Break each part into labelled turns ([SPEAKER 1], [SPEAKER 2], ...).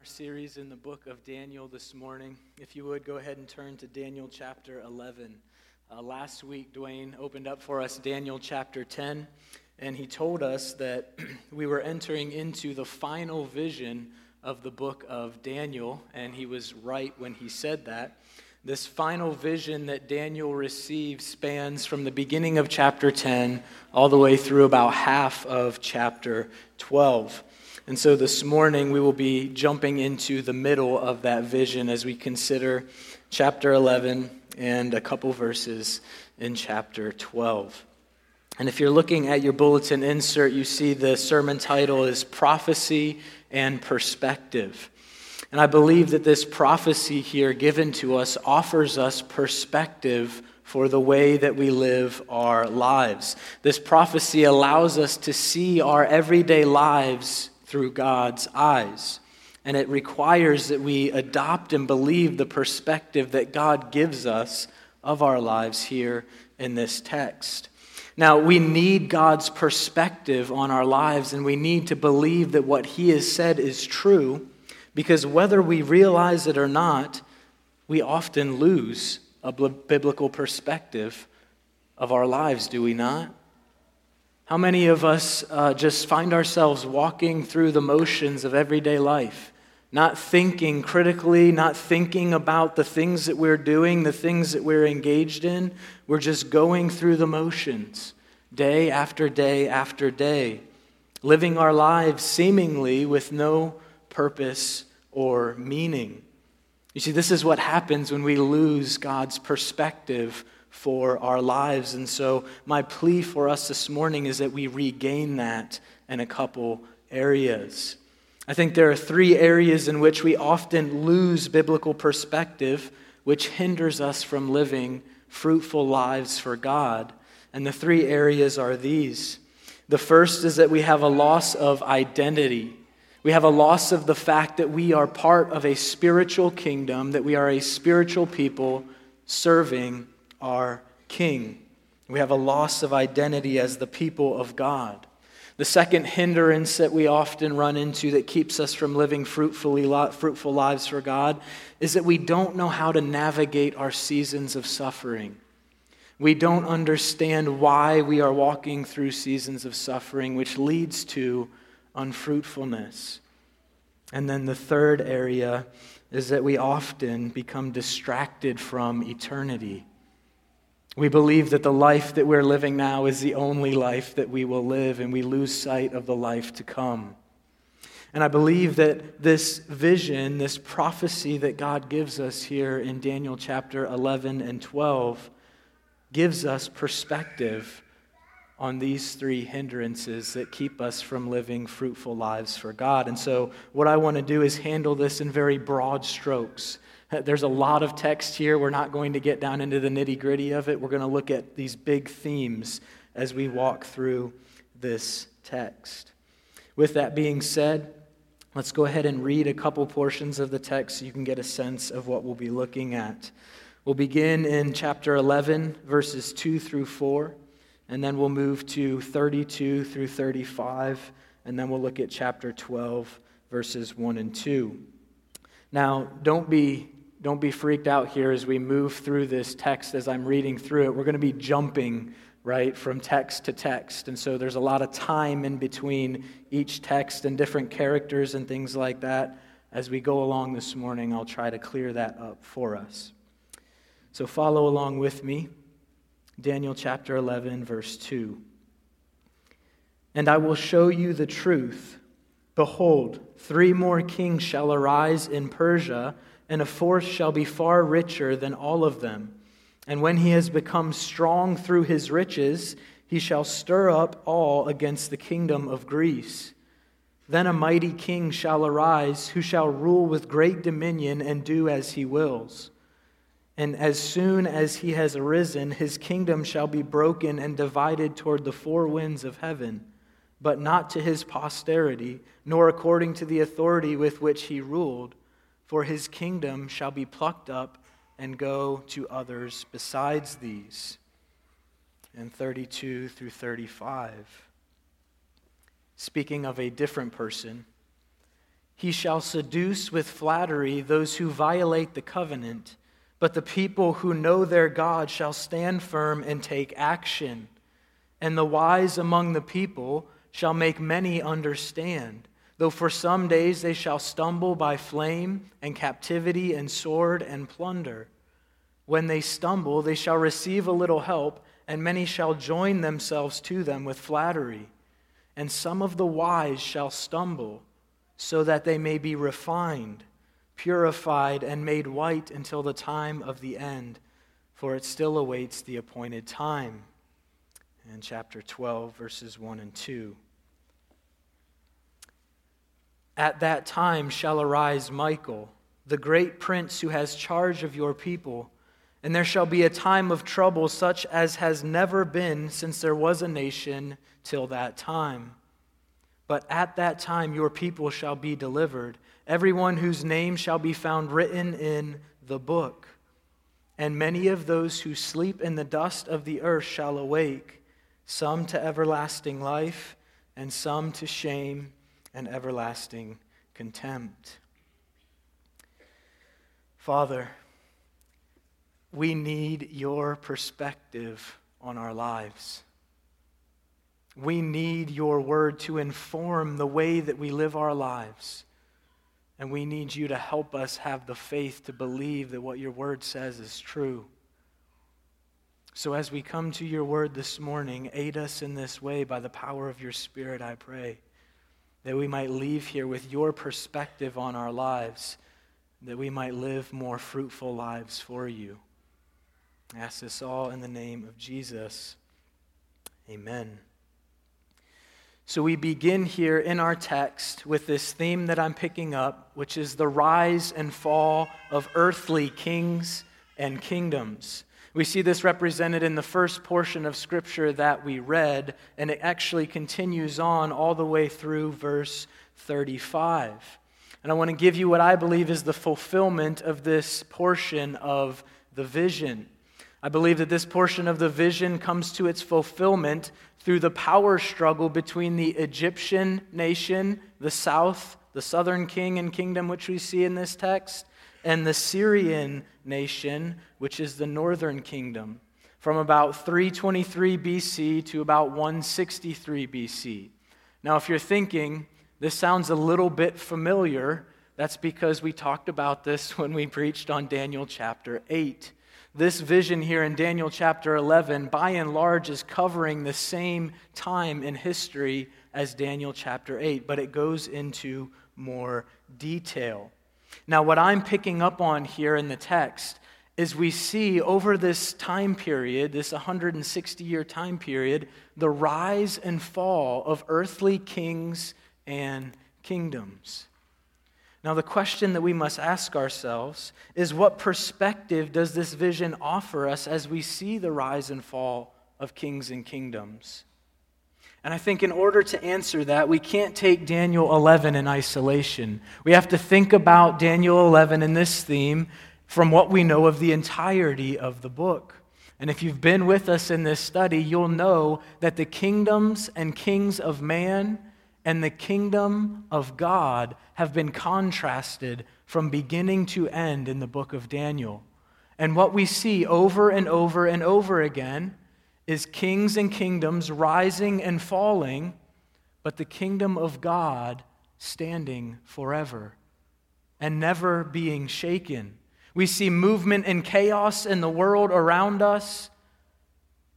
[SPEAKER 1] Our series in the book of Daniel this morning. If you would go ahead and turn to Daniel chapter 11. Uh, last week, Dwayne opened up for us Daniel chapter 10, and he told us that we were entering into the final vision of the book of Daniel, and he was right when he said that. This final vision that Daniel receives spans from the beginning of chapter 10 all the way through about half of chapter 12. And so this morning we will be jumping into the middle of that vision as we consider chapter 11 and a couple verses in chapter 12. And if you're looking at your bulletin insert, you see the sermon title is Prophecy and Perspective. And I believe that this prophecy here given to us offers us perspective for the way that we live our lives. This prophecy allows us to see our everyday lives through God's eyes. And it requires that we adopt and believe the perspective that God gives us of our lives here in this text. Now, we need God's perspective on our lives, and we need to believe that what He has said is true because whether we realize it or not, we often lose a biblical perspective of our lives, do we not? How many of us uh, just find ourselves walking through the motions of everyday life, not thinking critically, not thinking about the things that we're doing, the things that we're engaged in? We're just going through the motions day after day after day, living our lives seemingly with no purpose or meaning. You see, this is what happens when we lose God's perspective for our lives. And so, my plea for us this morning is that we regain that in a couple areas. I think there are three areas in which we often lose biblical perspective, which hinders us from living fruitful lives for God. And the three areas are these. The first is that we have a loss of identity. We have a loss of the fact that we are part of a spiritual kingdom, that we are a spiritual people serving our King. We have a loss of identity as the people of God. The second hindrance that we often run into that keeps us from living fruitfully, fruitful lives for God is that we don't know how to navigate our seasons of suffering. We don't understand why we are walking through seasons of suffering, which leads to unfruitfulness. And then the third area is that we often become distracted from eternity. We believe that the life that we're living now is the only life that we will live, and we lose sight of the life to come. And I believe that this vision, this prophecy that God gives us here in Daniel chapter 11 and 12, gives us perspective on these three hindrances that keep us from living fruitful lives for God. And so, what I want to do is handle this in very broad strokes. There's a lot of text here. We're not going to get down into the nitty gritty of it. We're going to look at these big themes as we walk through this text. With that being said, let's go ahead and read a couple portions of the text so you can get a sense of what we'll be looking at. We'll begin in chapter 11, verses 2 through 4 and then we'll move to 32 through 35, and then we'll look at chapter 12, verses 1 and 2. Now, don't be, don't be freaked out here as we move through this text as I'm reading through it. We're going to be jumping, right, from text to text. And so there's a lot of time in between each text and different characters and things like that. As we go along this morning, I'll try to clear that up for us. So follow along with me. Daniel chapter 11, verse 2. And I will show you the truth. Behold, three more kings shall arise in Persia, and a fourth shall be far richer than all of them. And when he has become strong through his riches, he shall stir up all against the kingdom of Greece. Then a mighty king shall arise, who shall rule with great dominion and do as he wills. And as soon as he has arisen, his kingdom shall be broken and divided toward the four winds of heaven, but not to his posterity, nor according to the authority with which he ruled, for his kingdom shall be plucked up and go to others besides these. And 32 through 35. Speaking of a different person, He shall seduce with flattery those who violate the covenant, but the people who know their God shall stand firm and take action. And the wise among the people shall make many understand, though for some days they shall stumble by flame and captivity and sword and plunder. When they stumble, they shall receive a little help, and many shall join themselves to them with flattery. And some of the wise shall stumble so that they may be refined, purified, and made white until the time of the end, for it still awaits the appointed time. And chapter 12, verses 1 and 2. At that time shall arise Michael, the great prince who has charge of your people, and there shall be a time of trouble such as has never been since there was a nation till that time. But at that time your people shall be delivered, everyone whose name shall be found written in the book. And many of those who sleep in the dust of the earth shall awake, some to everlasting life, and some to shame and everlasting contempt. Father, we need your perspective on our lives. We need your word to inform the way that we live our lives. And we need you to help us have the faith to believe that what your word says is true. So, as we come to your word this morning, aid us in this way by the power of your Spirit, I pray, that we might leave here with your perspective on our lives, that we might live more fruitful lives for you. I ask this all in the name of Jesus. Amen. So we begin here in our text with this theme that I'm picking up, which is the rise and fall of earthly kings and kingdoms. We see this represented in the first portion of Scripture that we read, and it actually continues on all the way through verse 35. And I want to give you what I believe is the fulfillment of this portion of the vision. I believe that this portion of the vision comes to its fulfillment through the power struggle between the Egyptian nation, the south, the southern king and kingdom, which we see in this text, and the Syrian nation, which is the northern kingdom, from about 323 BC to about 163 BC. Now, if you're thinking, this sounds a little bit familiar, that's because we talked about this when we preached on Daniel chapter 8. This vision here in Daniel chapter 11, by and large, is covering the same time in history as Daniel chapter 8, but it goes into more detail. Now, what I'm picking up on here in the text is we see over this time period, this 160 year time period, the rise and fall of earthly kings and kingdoms. Now, the question that we must ask ourselves is what perspective does this vision offer us as we see the rise and fall of kings and kingdoms? And I think in order to answer that, we can't take Daniel 11 in isolation. We have to think about Daniel 11 in this theme from what we know of the entirety of the book. And if you've been with us in this study, you'll know that the kingdoms and kings of man and the kingdom of God have been contrasted from beginning to end in the book of Daniel. And what we see over and over and over again is kings and kingdoms rising and falling, but the kingdom of God standing forever and never being shaken. We see movement and chaos in the world around us,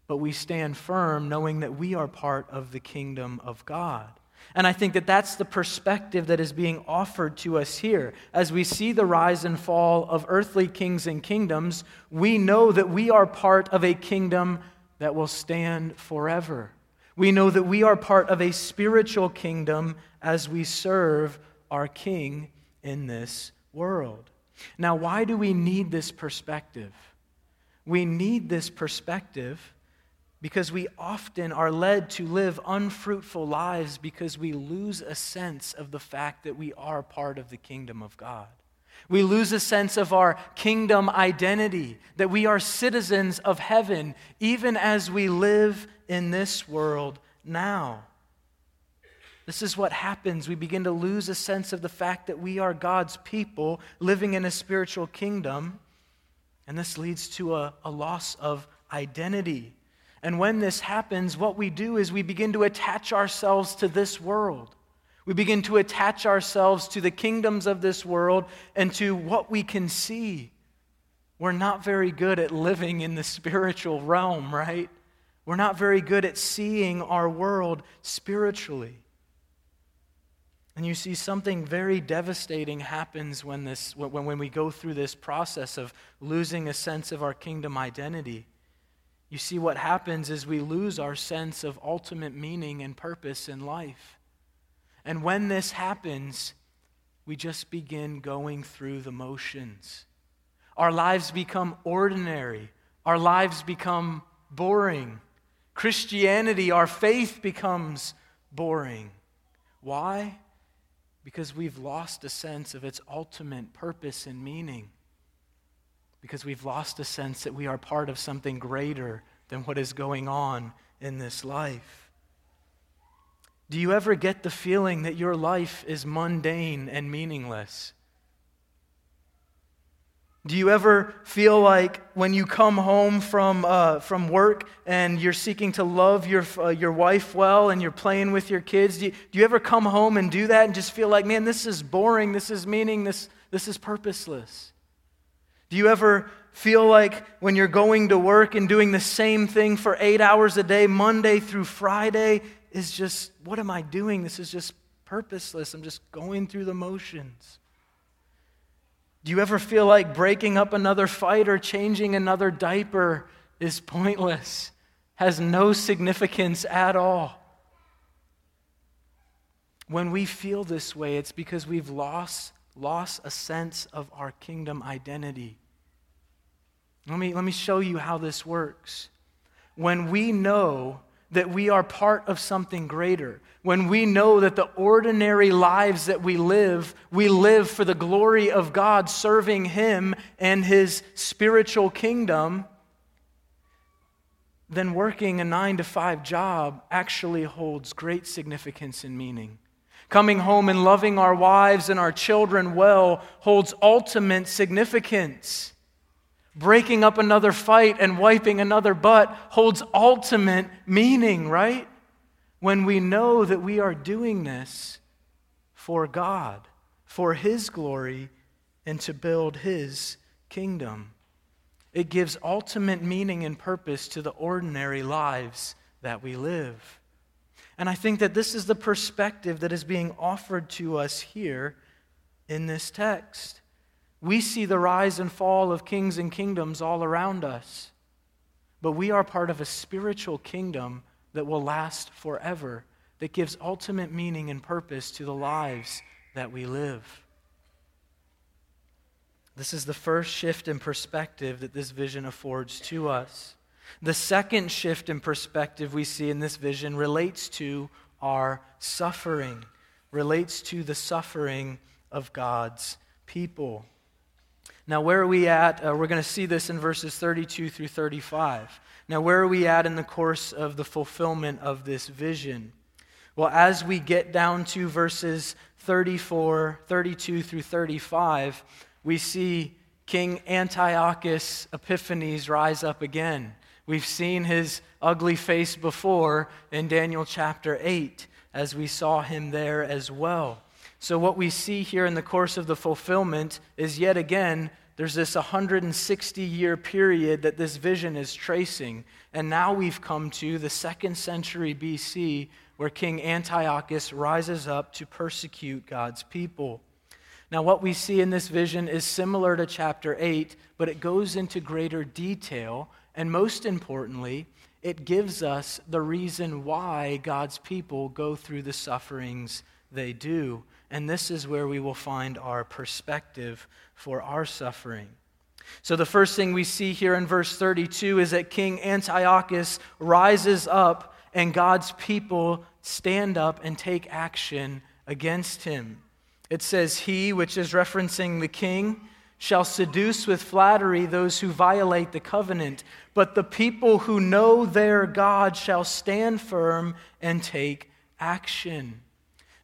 [SPEAKER 1] but we stand firm knowing that we are part of the kingdom of God. And I think that that's the perspective that is being offered to us here. As we see the rise and fall of earthly kings and kingdoms, we know that we are part of a kingdom that will stand forever. We know that we are part of a spiritual kingdom as we serve our King in this world. Now, why do we need this perspective? We need this perspective because we often are led to live unfruitful lives because we lose a sense of the fact that we are part of the kingdom of God. We lose a sense of our kingdom identity, that we are citizens of heaven, even as we live in this world now. This is what happens. We begin to lose a sense of the fact that we are God's people living in a spiritual kingdom. And this leads to a, a loss of identity. And when this happens, what we do is we begin to attach ourselves to this world. We begin to attach ourselves to the kingdoms of this world and to what we can see. We're not very good at living in the spiritual realm, right? We're not very good at seeing our world spiritually. And you see, something very devastating happens when, this, when, when we go through this process of losing a sense of our kingdom identity. You see, what happens is we lose our sense of ultimate meaning and purpose in life. And when this happens, we just begin going through the motions. Our lives become ordinary, our lives become boring. Christianity, our faith becomes boring. Why? Because we've lost a sense of its ultimate purpose and meaning. Because we've lost a sense that we are part of something greater than what is going on in this life. Do you ever get the feeling that your life is mundane and meaningless? Do you ever feel like when you come home from, uh, from work and you're seeking to love your, uh, your wife well and you're playing with your kids, do you, do you ever come home and do that and just feel like, man, this is boring, this is meaning, this, this is purposeless? Do you ever feel like when you're going to work and doing the same thing for eight hours a day, Monday through Friday, is just, what am I doing? This is just purposeless. I'm just going through the motions. Do you ever feel like breaking up another fight or changing another diaper is pointless, has no significance at all? When we feel this way, it's because we've lost, lost a sense of our kingdom identity. Let me, let me show you how this works. When we know that we are part of something greater, when we know that the ordinary lives that we live, we live for the glory of God, serving Him and His spiritual kingdom, then working a nine to five job actually holds great significance and meaning. Coming home and loving our wives and our children well holds ultimate significance. Breaking up another fight and wiping another butt holds ultimate meaning, right? When we know that we are doing this for God, for His glory, and to build His kingdom. It gives ultimate meaning and purpose to the ordinary lives that we live. And I think that this is the perspective that is being offered to us here in this text. We see the rise and fall of kings and kingdoms all around us. But we are part of a spiritual kingdom that will last forever, that gives ultimate meaning and purpose to the lives that we live. This is the first shift in perspective that this vision affords to us. The second shift in perspective we see in this vision relates to our suffering, relates to the suffering of God's people. Now, where are we at? Uh, we're going to see this in verses 32 through 35. Now, where are we at in the course of the fulfillment of this vision? Well, as we get down to verses 34, 32 through 35, we see King Antiochus Epiphanes rise up again. We've seen his ugly face before in Daniel chapter 8, as we saw him there as well. So, what we see here in the course of the fulfillment is yet again there's this 160 year period that this vision is tracing. And now we've come to the second century BC, where King Antiochus rises up to persecute God's people. Now, what we see in this vision is similar to chapter 8, but it goes into greater detail. And most importantly, it gives us the reason why God's people go through the sufferings they do. And this is where we will find our perspective for our suffering. So, the first thing we see here in verse 32 is that King Antiochus rises up and God's people stand up and take action against him. It says, He, which is referencing the king, shall seduce with flattery those who violate the covenant, but the people who know their God shall stand firm and take action.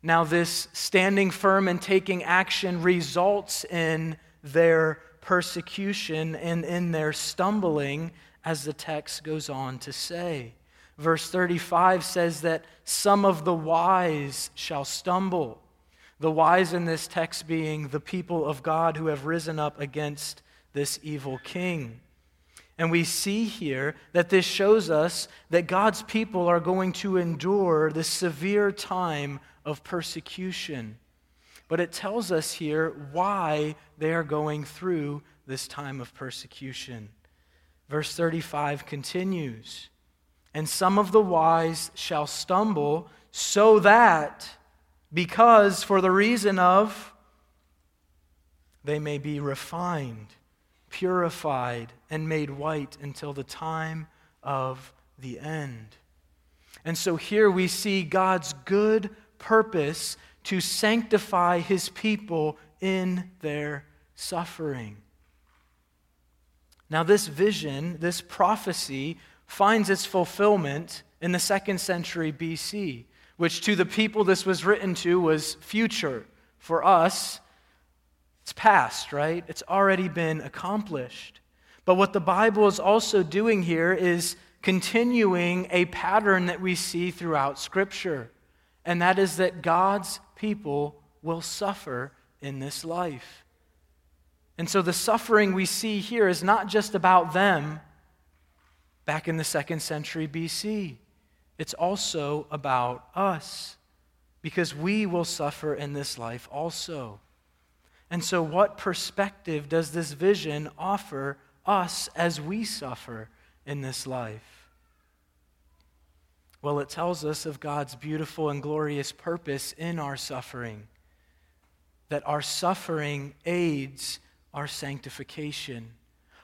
[SPEAKER 1] Now, this standing firm and taking action results in their persecution and in their stumbling, as the text goes on to say. Verse 35 says that some of the wise shall stumble. The wise in this text being the people of God who have risen up against this evil king. And we see here that this shows us that God's people are going to endure this severe time of persecution. But it tells us here why they are going through this time of persecution. Verse 35 continues And some of the wise shall stumble, so that, because for the reason of, they may be refined, purified, and made white until the time of the end. And so here we see God's good purpose to sanctify his people in their suffering. Now, this vision, this prophecy, finds its fulfillment in the second century BC, which to the people this was written to was future. For us, it's past, right? It's already been accomplished. But what the Bible is also doing here is continuing a pattern that we see throughout Scripture, and that is that God's people will suffer in this life. And so the suffering we see here is not just about them back in the second century BC, it's also about us because we will suffer in this life also. And so, what perspective does this vision offer us as we suffer in this life? Well, it tells us of God's beautiful and glorious purpose in our suffering, that our suffering aids our sanctification.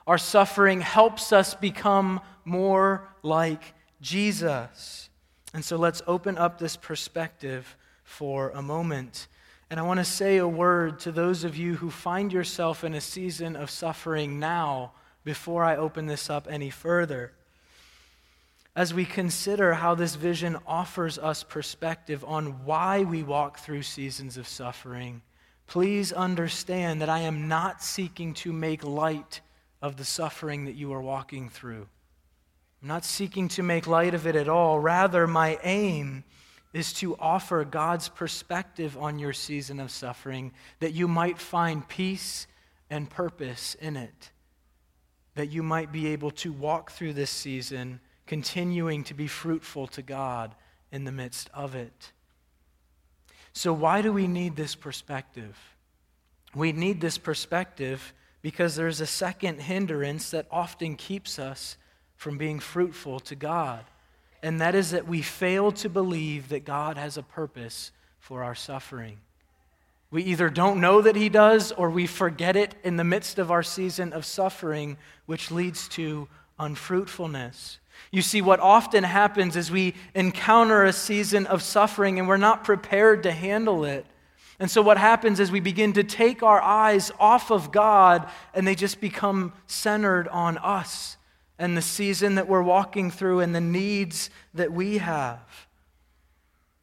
[SPEAKER 1] Our suffering helps us become more like Jesus. And so let's open up this perspective for a moment. And I want to say a word to those of you who find yourself in a season of suffering now before I open this up any further. As we consider how this vision offers us perspective on why we walk through seasons of suffering Please understand that I am not seeking to make light of the suffering that you are walking through. I'm not seeking to make light of it at all. Rather, my aim is to offer God's perspective on your season of suffering that you might find peace and purpose in it. That you might be able to walk through this season continuing to be fruitful to God in the midst of it. So, why do we need this perspective? We need this perspective because there's a second hindrance that often keeps us from being fruitful to God, and that is that we fail to believe that God has a purpose for our suffering. We either don't know that He does or we forget it in the midst of our season of suffering, which leads to unfruitfulness. You see, what often happens is we encounter a season of suffering and we're not prepared to handle it. And so, what happens is we begin to take our eyes off of God and they just become centered on us and the season that we're walking through and the needs that we have.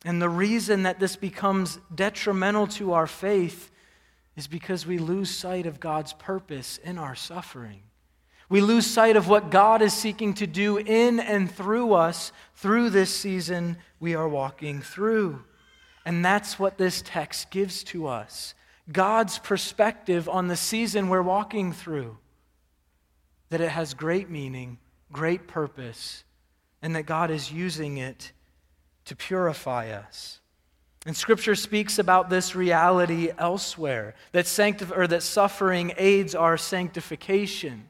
[SPEAKER 1] And the reason that this becomes detrimental to our faith is because we lose sight of God's purpose in our suffering. We lose sight of what God is seeking to do in and through us through this season we are walking through. And that's what this text gives to us God's perspective on the season we're walking through. That it has great meaning, great purpose, and that God is using it to purify us. And Scripture speaks about this reality elsewhere that, sanctif- or that suffering aids our sanctification.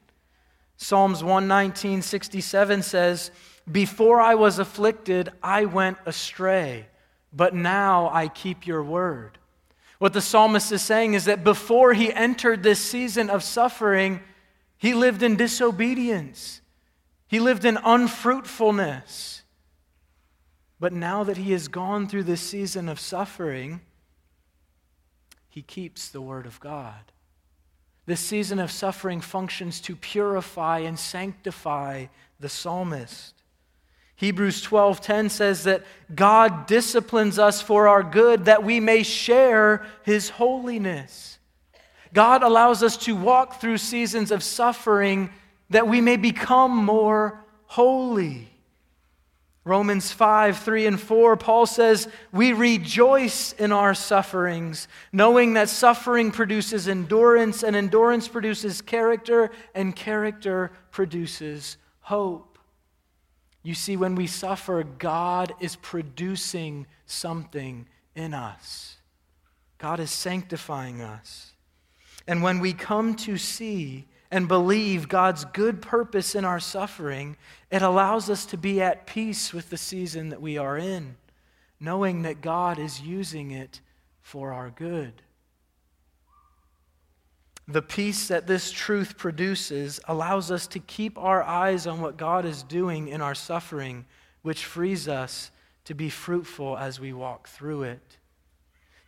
[SPEAKER 1] Psalms 119, 67 says, Before I was afflicted, I went astray, but now I keep your word. What the psalmist is saying is that before he entered this season of suffering, he lived in disobedience, he lived in unfruitfulness. But now that he has gone through this season of suffering, he keeps the word of God. This season of suffering functions to purify and sanctify the psalmist. Hebrews 12:10 says that God disciplines us for our good that we may share his holiness. God allows us to walk through seasons of suffering that we may become more holy. Romans 5, 3 and 4, Paul says, We rejoice in our sufferings, knowing that suffering produces endurance, and endurance produces character, and character produces hope. You see, when we suffer, God is producing something in us. God is sanctifying us. And when we come to see and believe God's good purpose in our suffering, it allows us to be at peace with the season that we are in, knowing that God is using it for our good. The peace that this truth produces allows us to keep our eyes on what God is doing in our suffering, which frees us to be fruitful as we walk through it.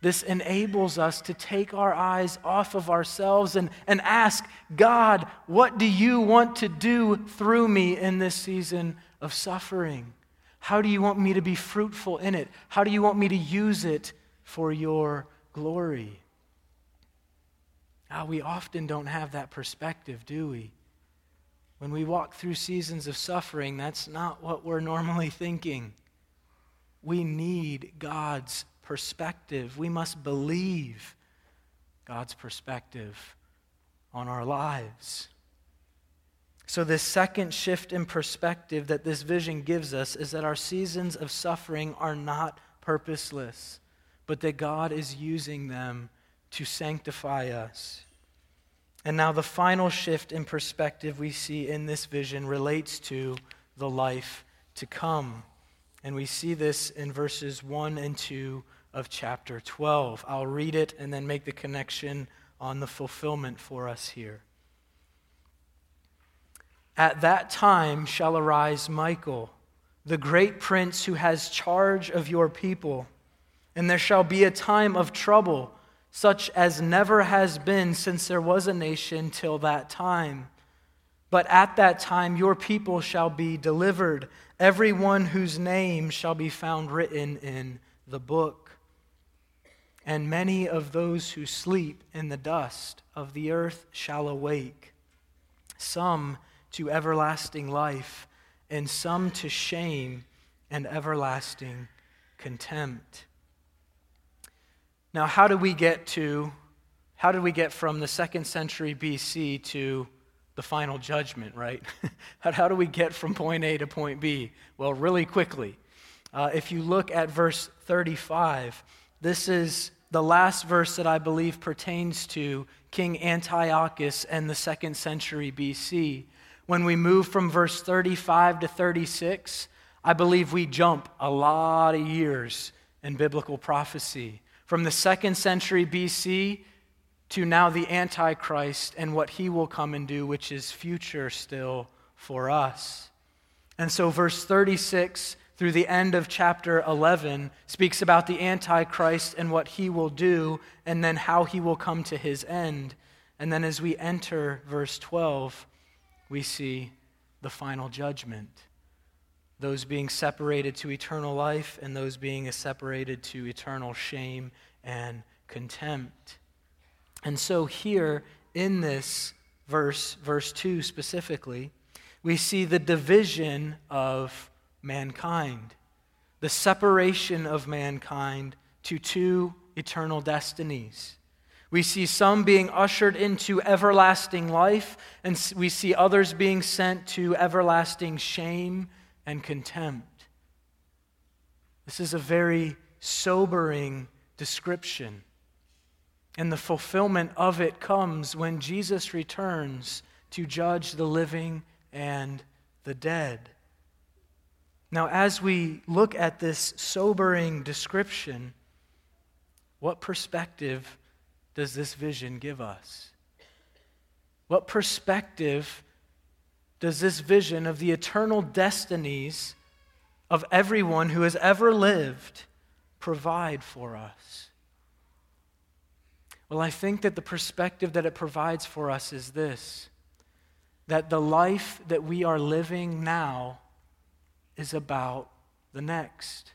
[SPEAKER 1] This enables us to take our eyes off of ourselves and, and ask, God, what do you want to do through me in this season of suffering? How do you want me to be fruitful in it? How do you want me to use it for your glory? Ah, we often don't have that perspective, do we? When we walk through seasons of suffering, that's not what we're normally thinking. We need God's perspective. We must believe God's perspective on our lives. So, this second shift in perspective that this vision gives us is that our seasons of suffering are not purposeless, but that God is using them to sanctify us. And now, the final shift in perspective we see in this vision relates to the life to come. And we see this in verses 1 and 2 of chapter 12. I'll read it and then make the connection on the fulfillment for us here. At that time shall arise Michael, the great prince who has charge of your people, and there shall be a time of trouble such as never has been since there was a nation till that time. But at that time your people shall be delivered, every one whose name shall be found written in the book. And many of those who sleep in the dust of the earth shall awake, some to everlasting life, and some to shame and everlasting contempt. Now, how do we get to, how did we get from the second century BC to the final judgment, right? how, how, do we get from point A to point B? Well, really quickly. Uh, if you look at verse 35, this is the last verse that I believe pertains to King Antiochus and the second century BC. When we move from verse 35 to 36, I believe we jump a lot of years in biblical prophecy from the second century BC to now the Antichrist and what he will come and do, which is future still for us. And so, verse 36 through the end of chapter 11 speaks about the Antichrist and what he will do, and then how he will come to his end. And then, as we enter verse 12, we see the final judgment those being separated to eternal life and those being separated to eternal shame and contempt. And so, here in this verse, verse 2 specifically, we see the division of mankind, the separation of mankind to two eternal destinies. We see some being ushered into everlasting life, and we see others being sent to everlasting shame and contempt. This is a very sobering description. And the fulfillment of it comes when Jesus returns to judge the living and the dead. Now, as we look at this sobering description, what perspective does this vision give us? What perspective does this vision of the eternal destinies of everyone who has ever lived provide for us? Well, I think that the perspective that it provides for us is this that the life that we are living now is about the next.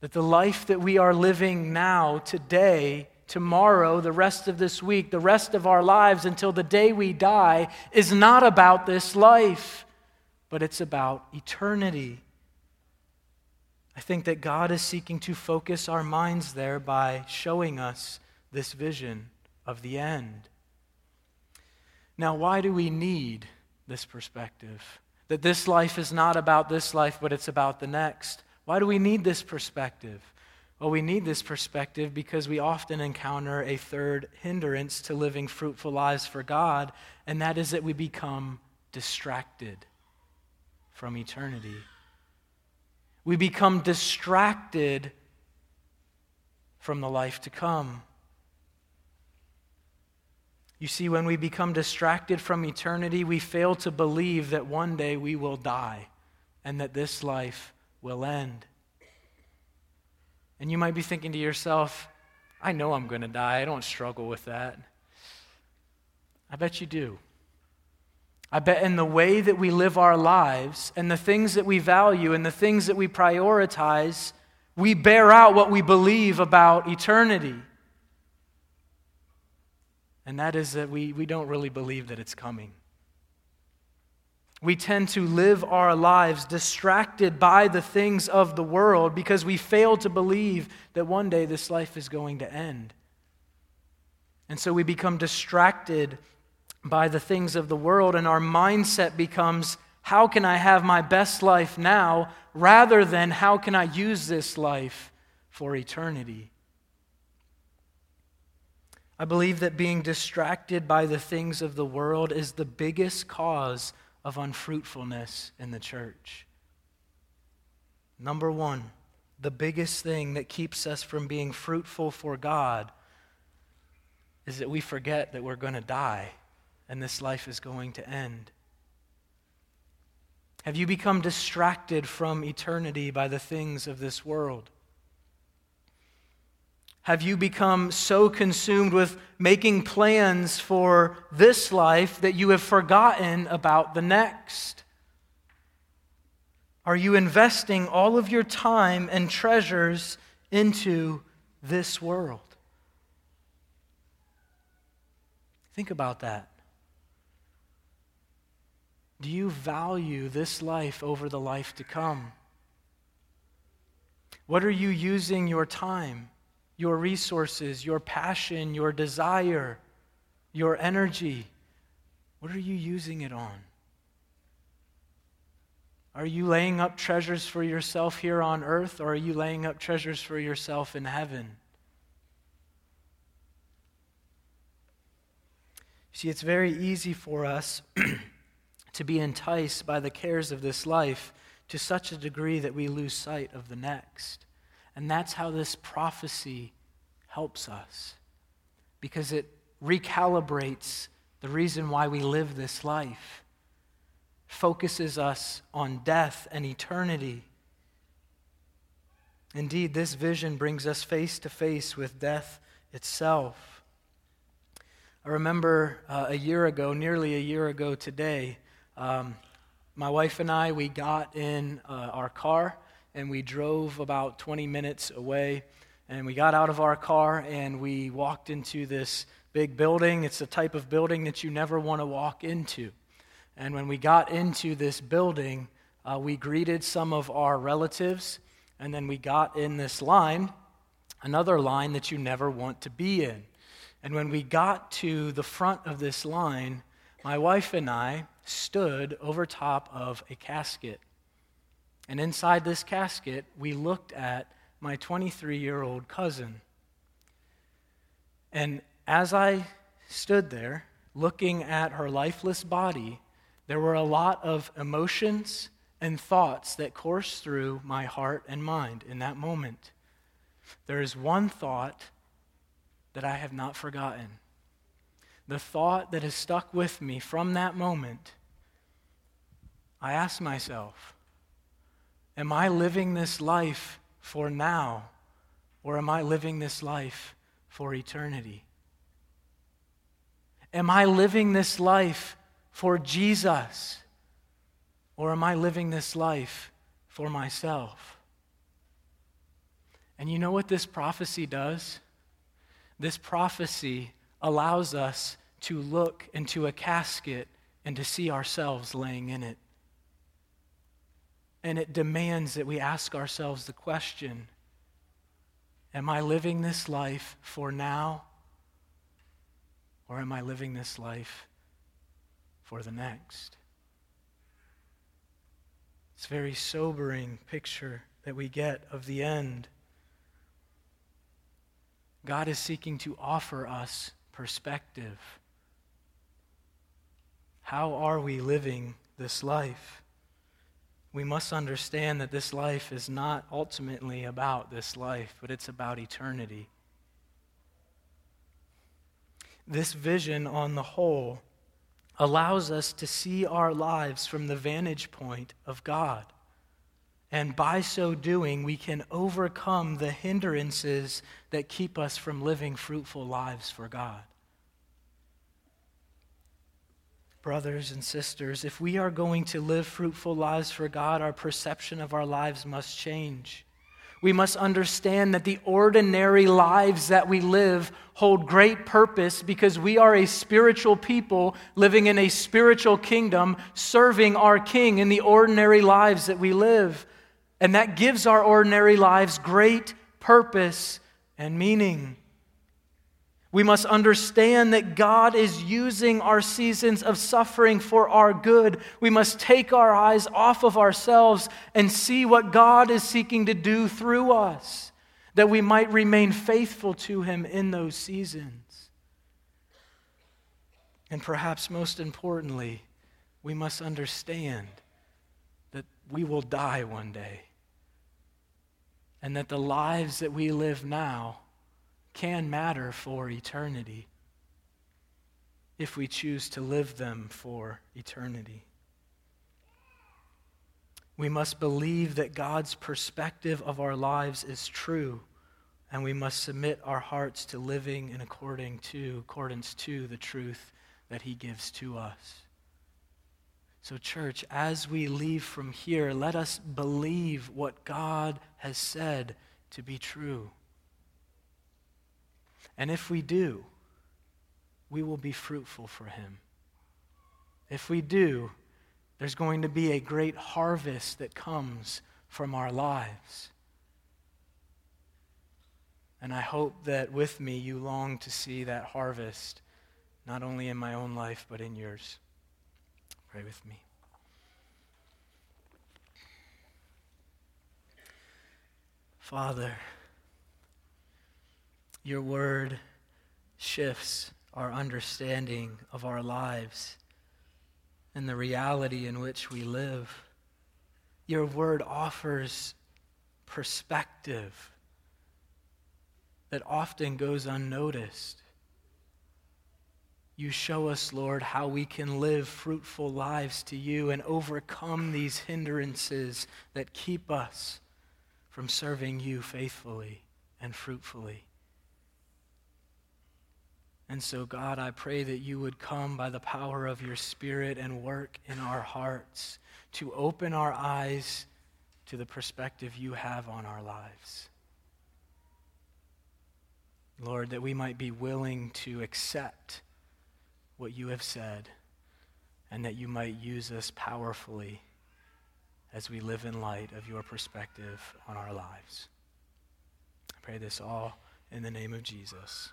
[SPEAKER 1] That the life that we are living now, today, tomorrow, the rest of this week, the rest of our lives until the day we die is not about this life, but it's about eternity. I think that God is seeking to focus our minds there by showing us this vision of the end. Now, why do we need this perspective? That this life is not about this life, but it's about the next. Why do we need this perspective? Well, we need this perspective because we often encounter a third hindrance to living fruitful lives for God, and that is that we become distracted from eternity. We become distracted from the life to come. You see, when we become distracted from eternity, we fail to believe that one day we will die and that this life will end. And you might be thinking to yourself, I know I'm going to die. I don't struggle with that. I bet you do. I bet in the way that we live our lives and the things that we value and the things that we prioritize, we bear out what we believe about eternity. And that is that we, we don't really believe that it's coming. We tend to live our lives distracted by the things of the world because we fail to believe that one day this life is going to end. And so we become distracted by the things of the world, and our mindset becomes how can I have my best life now rather than how can I use this life for eternity? I believe that being distracted by the things of the world is the biggest cause of unfruitfulness in the church. Number one, the biggest thing that keeps us from being fruitful for God is that we forget that we're going to die and this life is going to end. Have you become distracted from eternity by the things of this world? Have you become so consumed with making plans for this life that you have forgotten about the next? Are you investing all of your time and treasures into this world? Think about that. Do you value this life over the life to come? What are you using your time? Your resources, your passion, your desire, your energy, what are you using it on? Are you laying up treasures for yourself here on earth, or are you laying up treasures for yourself in heaven? See, it's very easy for us to be enticed by the cares of this life to such a degree that we lose sight of the next. And that's how this prophecy helps us because it recalibrates the reason why we live this life, focuses us on death and eternity. Indeed, this vision brings us face to face with death itself. I remember uh, a year ago, nearly a year ago today, um, my wife and I, we got in uh, our car and we drove about 20 minutes away. And we got out of our car and we walked into this big building. It's the type of building that you never want to walk into. And when we got into this building, uh, we greeted some of our relatives, and then we got in this line, another line that you never want to be in. And when we got to the front of this line, my wife and I stood over top of a casket. And inside this casket, we looked at my 23 year old cousin. And as I stood there looking at her lifeless body, there were a lot of emotions and thoughts that coursed through my heart and mind in that moment. There is one thought that I have not forgotten. The thought that has stuck with me from that moment, I asked myself, Am I living this life for now, or am I living this life for eternity? Am I living this life for Jesus, or am I living this life for myself. And you know what this prophecy does? This prophecy allows us to look into a casket and to see ourselves laying in it. And it demands that we ask ourselves the question Am I living this life for now? Or am I living this life for the next? It's a very sobering picture that we get of the end. God is seeking to offer us perspective. How are we living this life? We must understand that this life is not ultimately about this life, but it's about eternity. This vision on the whole allows us to see our lives from the vantage point of God. And by so doing, we can overcome the hindrances that keep us from living fruitful lives for God. Brothers and sisters, if we are going to live fruitful lives for God, our perception of our lives must change. We must understand that the ordinary lives that we live hold great purpose because we are a spiritual people living in a spiritual kingdom, serving our King in the ordinary lives that we live. And that gives our ordinary lives great purpose and meaning. We must understand that God is using our seasons of suffering for our good. We must take our eyes off of ourselves and see what God is seeking to do through us, that we might remain faithful to Him in those seasons. And perhaps most importantly, we must understand that we will die one day and that the lives that we live now can matter for eternity if we choose to live them for eternity. We must believe that God's perspective of our lives is true, and we must submit our hearts to living in according to, accordance to the truth that He gives to us. So, church, as we leave from here, let us believe what God has said to be true. And if we do, we will be fruitful for Him. If we do, there's going to be a great harvest that comes from our lives. And I hope that with me you long to see that harvest, not only in my own life, but in yours. Pray with me. Father, your word shifts our understanding of our lives and the reality in which we live. Your word offers perspective that often goes unnoticed. You show us, Lord, how we can live fruitful lives to you and overcome these hindrances that keep us from serving you faithfully and fruitfully. And so, God, I pray that you would come by the power of your Spirit and work in our hearts to open our eyes to the perspective you have on our lives. Lord, that we might be willing to accept what you have said, and that you might use us powerfully as we live in light of your perspective on our lives. I pray this all in the name of Jesus.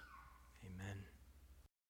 [SPEAKER 1] Amen.